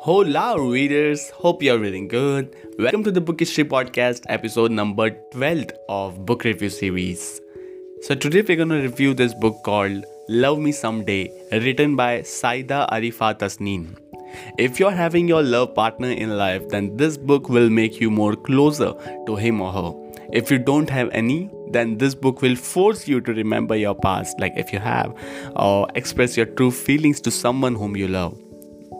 Hola, readers. Hope you're reading good. Welcome to the Book History Podcast, episode number 12 of Book Review Series. So, today we're going to review this book called Love Me Someday, written by Saida Arifa Tasneem. If you're having your love partner in life, then this book will make you more closer to him or her. If you don't have any, then this book will force you to remember your past, like if you have, or express your true feelings to someone whom you love.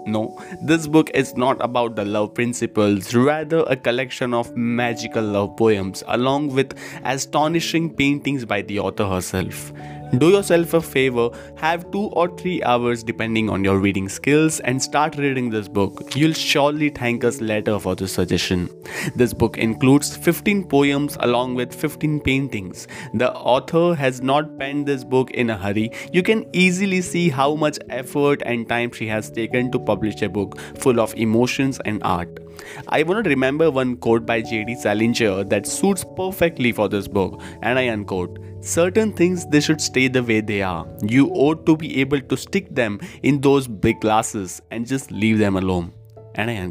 No, this book is not about the love principles, rather, a collection of magical love poems along with astonishing paintings by the author herself. Do yourself a favor, have two or three hours depending on your reading skills, and start reading this book. You'll surely thank us later for the suggestion. This book includes 15 poems along with 15 paintings. The author has not penned this book in a hurry. You can easily see how much effort and time she has taken to publish a book full of emotions and art. I want to remember one quote by J.D. Salinger that suits perfectly for this book, and I unquote Certain things they should stay the way they are. You ought to be able to stick them in those big glasses and just leave them alone. And I.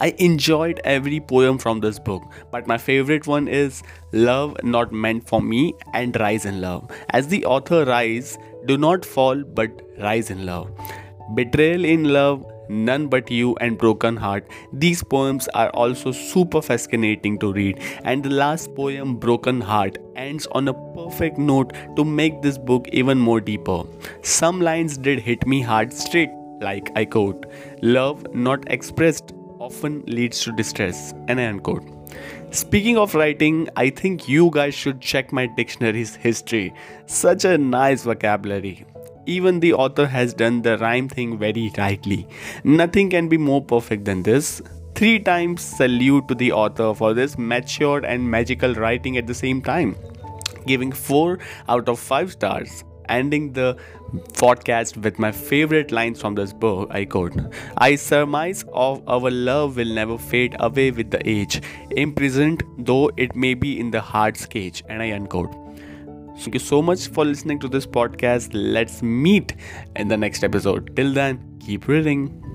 I enjoyed every poem from this book, but my favorite one is Love Not Meant for Me and Rise in Love. As the author writes, do not fall but rise in love. Betrayal in love None But You, and Broken Heart. These poems are also super fascinating to read, and the last poem, Broken Heart, ends on a perfect note to make this book even more deeper. Some lines did hit me hard straight, like I quote, Love not expressed often leads to distress, and I unquote. Speaking of writing, I think you guys should check my dictionary's history. Such a nice vocabulary. Even the author has done the rhyme thing very rightly. Nothing can be more perfect than this. Three times salute to the author for this matured and magical writing at the same time. Giving 4 out of 5 stars ending the podcast with my favorite lines from this book. I quote I surmise of our love will never fade away with the age, imprisoned though it may be in the heart's cage. And I unquote. Thank you so much for listening to this podcast. Let's meet in the next episode. Till then, keep reading.